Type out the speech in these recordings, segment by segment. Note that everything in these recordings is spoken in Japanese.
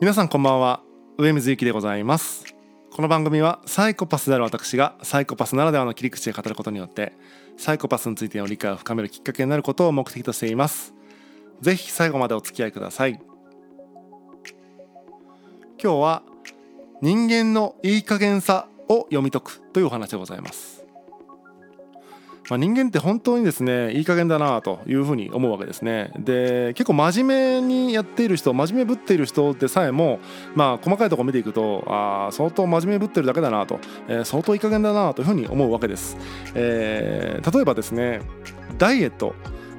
皆さんこんばんは。上水幸でございます。この番組はサイコパスである私がサイコパスならではの切り口で語ることによってサイコパスについての理解を深めるきっかけになることを目的としています。ぜひ最後までお付き合いください。今日は人間のいい加減さを読み解くというお話でございます。まあ、人間って本当にですねいい加減だなというふうに思うわけですね。で結構真面目にやっている人真面目ぶっている人でさえもまあ細かいところ見ていくとあ相当真面目ぶってるだけだなと、えー、相当いい加減だなというふうに思うわけです、えー、例えばですねダイエット。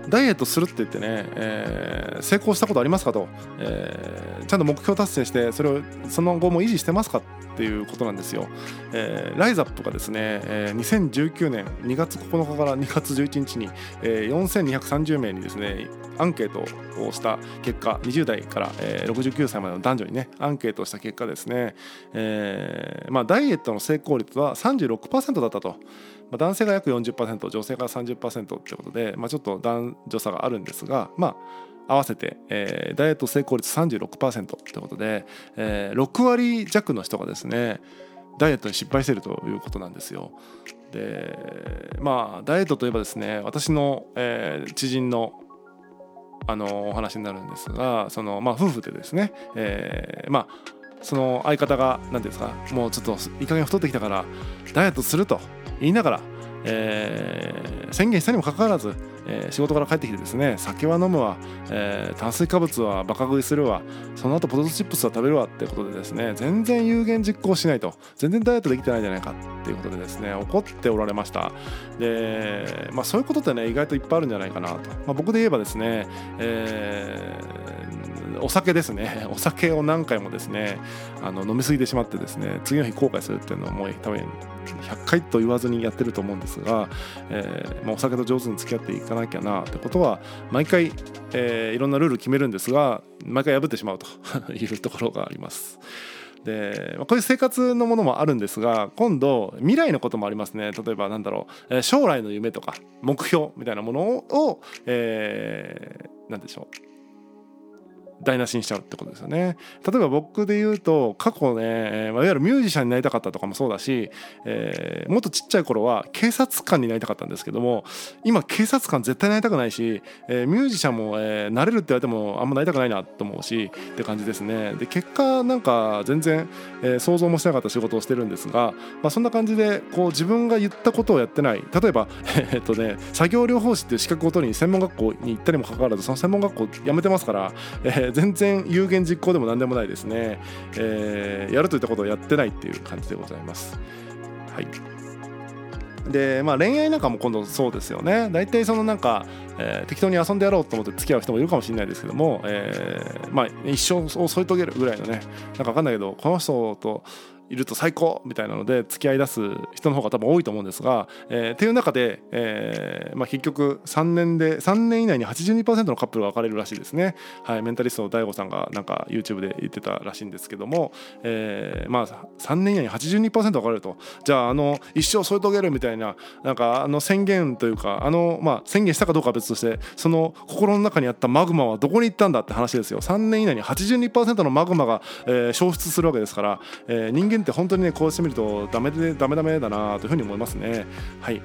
ダイエットするって言ってね、えー、成功したことありますかと、えー、ちゃんと目標達成してそれをその後も維持してますかっていうことなんですよ、えー、ライザップがですね、えー、2019年2月9日から2月11日に、えー、4230名にですねアンケートをした結果20代から、えー、69歳までの男女にねアンケートをした結果ですね、えーまあ、ダイエットの成功率は36%だったと。まあ、男性が約40%女性が30%ってことで、まあ、ちょっと男女差があるんですがまあ合わせて、えー、ダイエット成功率36%ってことで、えー、6割弱の人がですねダイエットに失敗しているということなんですよ。でまあダイエットといえばですね私の、えー、知人のあのお話になるんですがその、まあ、夫婦でですね、えー、まあその相方が何ですかもうちょっといい加減太ってきたからダイエットすると言いながら、えー、宣言したにもかかわらず、えー、仕事から帰ってきてですね酒は飲むわ、えー、炭水化物はバカ食いするわその後ポテトチップスは食べるわってことでですね全然有言実行しないと全然ダイエットできてないんじゃないかっていうことでですね怒っておられました。で、まあ、そういうことってね意外といっぱいあるんじゃないかなと、まあ、僕で言えばですね、えー、お酒ですね。お酒を何回もですねあの飲み過ぎてしまってですね次の日後悔するっていうのはもう多分100回と言わずにやってると思うんですが、えーまあ、お酒と上手に付き合っていかなきゃなってことは毎回、えー、いろんなルール決めるんですが毎回破ってしまうと いうところがあります。で、こういう生活のものもあるんですが今度未来のこともありますね。例えばなんだろう、将来の夢とか目標みたいなものを、えー、でしょう。台無しにしちゃうってことですよね。例えば僕で言うと過去ね、いわゆるミュージシャンになりたかったとかもそうだし、えー、もっとちっちゃい頃は警察官になりたかったんですけども今警察官絶対なりたくないし、えー、ミュージシャンも、えー、なれるって言われてもあんまなりたくないなと思うしって感じですね。で結果なんか全然、え、想像もしなかった仕事をしてるんですが、まあ、そんな感じでこう自分が言ったことをやってない例えば、え、っとね作業療法士っていう資格を取りに専門学校に行ったにもかかわらずその専門学校辞めてますから、えー、全然有言実行でも何でもないですね、えー、やるといったことをやってないっていう感じでございます。はい。でまあ恋愛なんかも今度そうですよね。大体そのなんか、えー、適当に遊んでやろうと思って付き合う人もいるかもしれないですけども、えー、まあ一生を添い遂げるぐらいのねなんか分かんないけどこの人といると最高みたいなので付き合い出す人の方が多分多いと思うんですが、えー、っていう中で、えーまあ、結局3年で3年以内に82%のカップルが別れるらしいですね、はい、メンタリストの DAIGO さんがなんか YouTube で言ってたらしいんですけども、えーまあ、3年以内に82%別れると。じゃああの一生添い遂げるみたいななんかあの宣言というかあの、まあ、宣言したかどうかは別としてその心の中にあったマグマはどこに行ったんだって話ですよ。3年以内に82%のマグマが、えー、消失するわけですから、えー、人間間って本当にねこうしてみるとダメでダメダメだなというふうに思いますね。はい。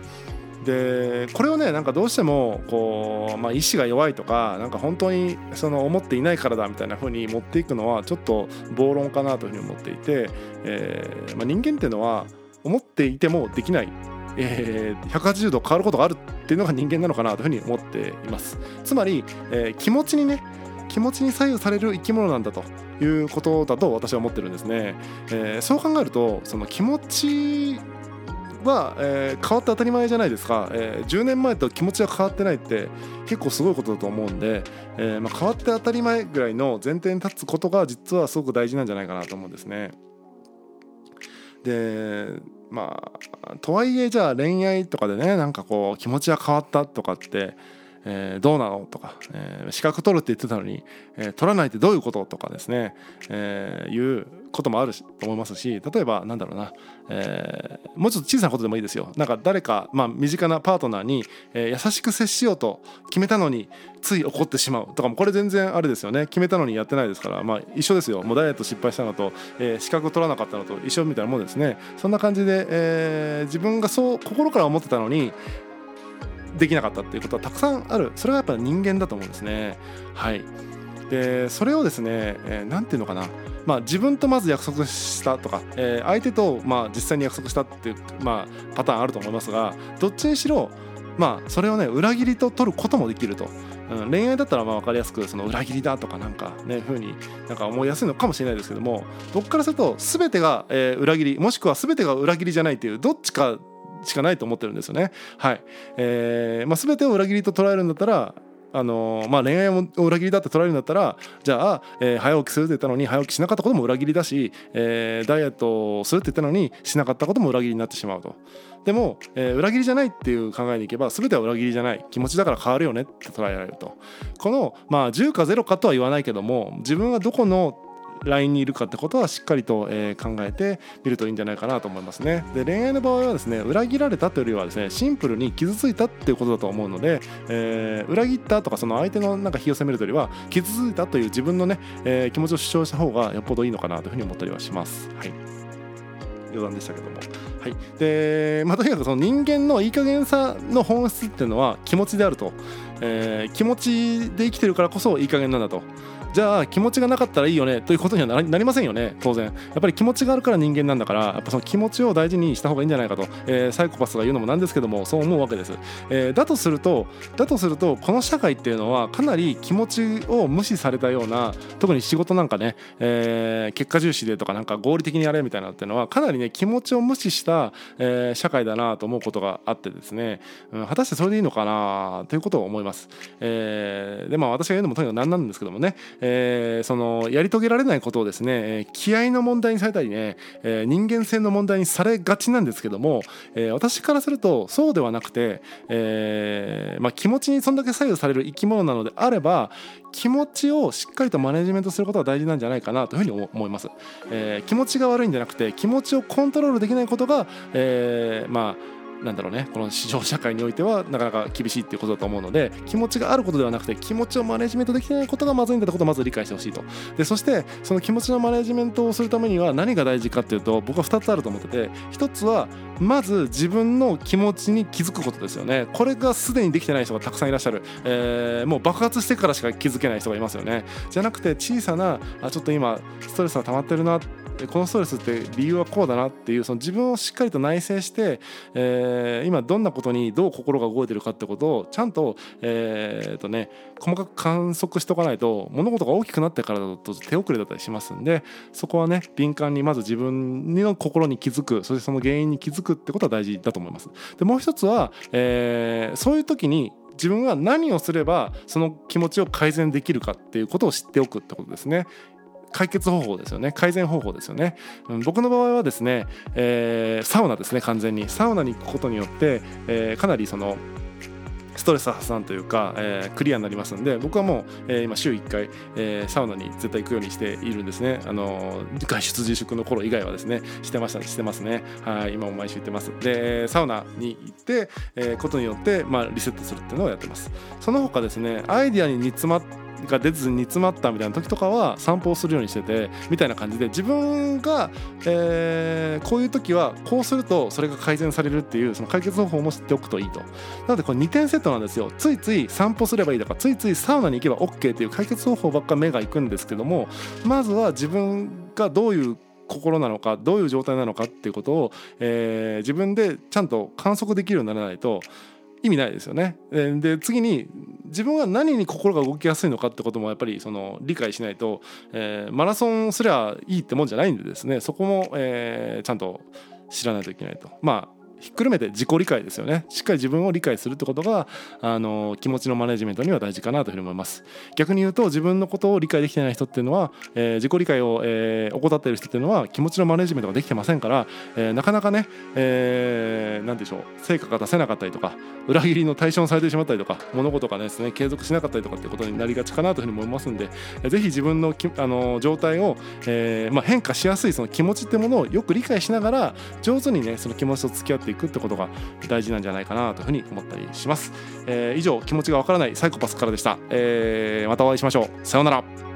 でこれをねなんかどうしてもこう、まあ、意志が弱いとかなんか本当にその思っていないからだみたいな風に持っていくのはちょっと暴論かなというふうに思っていて、えーまあ、人間っていうのは思っていてもできない。えー、180度変わることがあるっていうのが人間なのかなというふうに思っています。つまり、えー、気持ちにね気持ちに左右される生き物なんだということだと私は思ってるんですね。えー、そう考えるとその気持ちは、えー、変わって当たり前じゃないですか、えー、10年前と気持ちが変わってないって結構すごいことだと思うんで、えーまあ、変わって当たり前ぐらいの前提に立つことが実はすごく大事なんじゃないかなと思うんですね。でまあとはいえじゃあ恋愛とかでねなんかこう気持ちが変わったとかってえー、どうなの？とか、えー、資格取るって言ってたのに、えー、取らないってどういうこと？とかですね、えー、いうこともあると思いますし例えばなんだろうな、えー、もうちょっと小さなことでもいいですよ。なんか誰か、まあ、身近なパートナーに、えー、優しく接しようと決めたのについ怒ってしまうとかもこれ全然あれですよね。決めたのにやってないですから、まあ、一緒ですよ。もうダイエット失敗したのと、えー、資格取らなかったのと一緒みたいなもんですね。そんな感じで、えー、自分がそう心から思ってたのにできなかったっていうことはたくさんある。それがやっぱ人間だと思うんですね。はい。でそれをですね何、えー、て言うのかな。まあ、自分とまず約束したとか、えー、相手とまあ実際に約束したっていう、まあ、パターンあると思いますがどっちにしろ、まあ、それをね裏切りと取ることもできると。うん、恋愛だったらまあ分かりやすくその裏切りだとかなんかねふうになんか思いやすいのかもしれないですけどもどっからすると全てが、えー、裏切りもしくは全てが裏切りじゃないっていうどっちかしかないと思ってるんですよね。はい。えーまあ、全てを裏切りと捉えるんだったらあのまあ、恋愛を裏切りだって捉えるんだったらじゃあ、えー、早起きするって言ったのに早起きしなかったことも裏切りだし、えー、ダイエットをするって言ったのにしなかったことも裏切りになってしまうと。でも、えー、裏切りじゃないっていう考えにいけば全ては裏切りじゃない。気持ちだから変わるよねって捉えられると。この、まあ、10か0かとは言わないけども自分はどこのラインにいるかってことはしっかりと、え、考えてみるといいんじゃないかなと思いますね。で恋愛の場合はですね裏切られたというよりはですねシンプルに傷ついたっていうことだと思うので、えー、裏切ったとかその相手のなんか火を責めるというよりは傷ついたという自分のね、えー、気持ちを主張した方がよっぽどいいのかなというふうに思ったりはします。はい余談でしたけども。はい、で、まあ、とにかくその人間のいい加減さの本質っていうのは気持ちであると、えー、気持ちで生きてるからこそいい加減なんだと。じゃあ気持ちがなかったらいいよねということにはなりませんよね当然。やっぱり気持ちがあるから人間なんだからやっぱその気持ちを大事にした方がいいんじゃないかと、えー、サイコパスが言うのもなんですけどもそう思うわけです、えー、だとするとだとするとこの社会っていうのはかなり気持ちを無視されたような特に仕事なんかね、えー、結果重視でとかなんか合理的にやれみたいなっていうのはかなりね気持ちを無視した、え、社会だなと思うことがあってですね、うん、果たしてそれでいいのかなということを思います、え、でまあ私が言うのもとにかく何なんですけどもね、えー、そのやり遂げられないことをですね気合の問題にされたりね、えー、人間性の問題にされがちなんですけども、えー、私からするとそうではなくて、えーまあ、気持ちにそんだけ左右される生き物なのであれば気持ちをしっかりとマネジメントすることが大事なんじゃないかなというふうに思います、えー、気持ちが悪いんじゃなくて気持ちをコントロールできないことが、えー、まあなんだろうねこの市場社会においてはなかなか厳しいっていうことだと思うので気持ちがあることではなくて気持ちをマネジメントできてないことがまずいんだってことをまず理解してほしいと。でそしてその気持ちのマネジメントをするためには何が大事かっていうと僕は2つあると思ってて1つはまず自分の気持ちに気づくことですよね。これがすでにできてない人がたくさんいらっしゃる、えー、もう爆発してからしか気づけない人がいますよね。じゃなくて小さなあちょっと今ストレスが溜まってるなこのストレスって理由はこうだなっていうその自分をしっかりと内省して、えー、今どんなことにどう心が動いてるかってことをちゃんと,、えーとね、細かく観測しておかないと物事が大きくなってからだと手遅れだったりしますんでそこはね敏感にまず自分の心に気づくそしてその原因に気づくってことは大事だと思います。でもう一つは、えー、そういう時に自分は何をすればその気持ちを改善できるかっていうことを知っておくってことですね。解決方法ですよね。改善方法ですよね、うん、僕の場合はですね、えー、サウナですね完全に。サウナに行くことによって、えー、かなりそのストレス発散というか、えー、クリアになりますんで僕はもう、えー、今週1回、えー、サウナに絶対行くようにしているんですね。あの外出自粛の頃以外はですねしてましたしてますね。はい今も毎週行ってます。でサウナに行って、え、ことによって、まあ、リセットするっていうのをやってます。その他ですねアイデアに煮詰まってが出ずに煮詰まったみたいな時とかは散歩をするようにしててみたいな感じで自分が、えー、こういう時はこうするとそれが改善されるっていうその解決方法も知っておくといいと。なのでこれ2点セットなんですよ。ついつい散歩すればいいとかついついサウナに行けば OK っていう解決方法ばっか目がいくんですけどもまずは自分がどういう心なのかどういう状態なのかっていうことを、えー、自分でちゃんと観測できるようにならないと意味ないですよね。で次に自分は何に心が動きやすいのかってこともやっぱりその理解しないと、えー、マラソンすりゃいいってもんじゃないんでですねそこも、えー、ちゃんと知らないといけないと。まあひっくるめて自己理解ですよね。しっかり自分を理解するってことがあの気持ちのマネジメントには大事かなというふうに思います。逆に言うと自分のことを理解できてない人っていうのは、えー、自己理解を、えー、怠っている人っていうのは気持ちのマネジメントができてませんから、えー、なかなかね、えー、何でしょう成果が出せなかったりとか裏切りの対象にされてしまったりとか物事がですね継続しなかったりとかっていうことになりがちかなというふうに思いますんで、えー、ぜひ自分のきあの状態を、えーまあ、変化しやすいその気持ちってものをよく理解しながら上手にねその気持ちと付き合ってっていくってことが大事なんじゃないかなというふうに思ったりします、えー、以上気持ちがわからないサイコパスからでした、えー、またお会いしましょう。さようなら。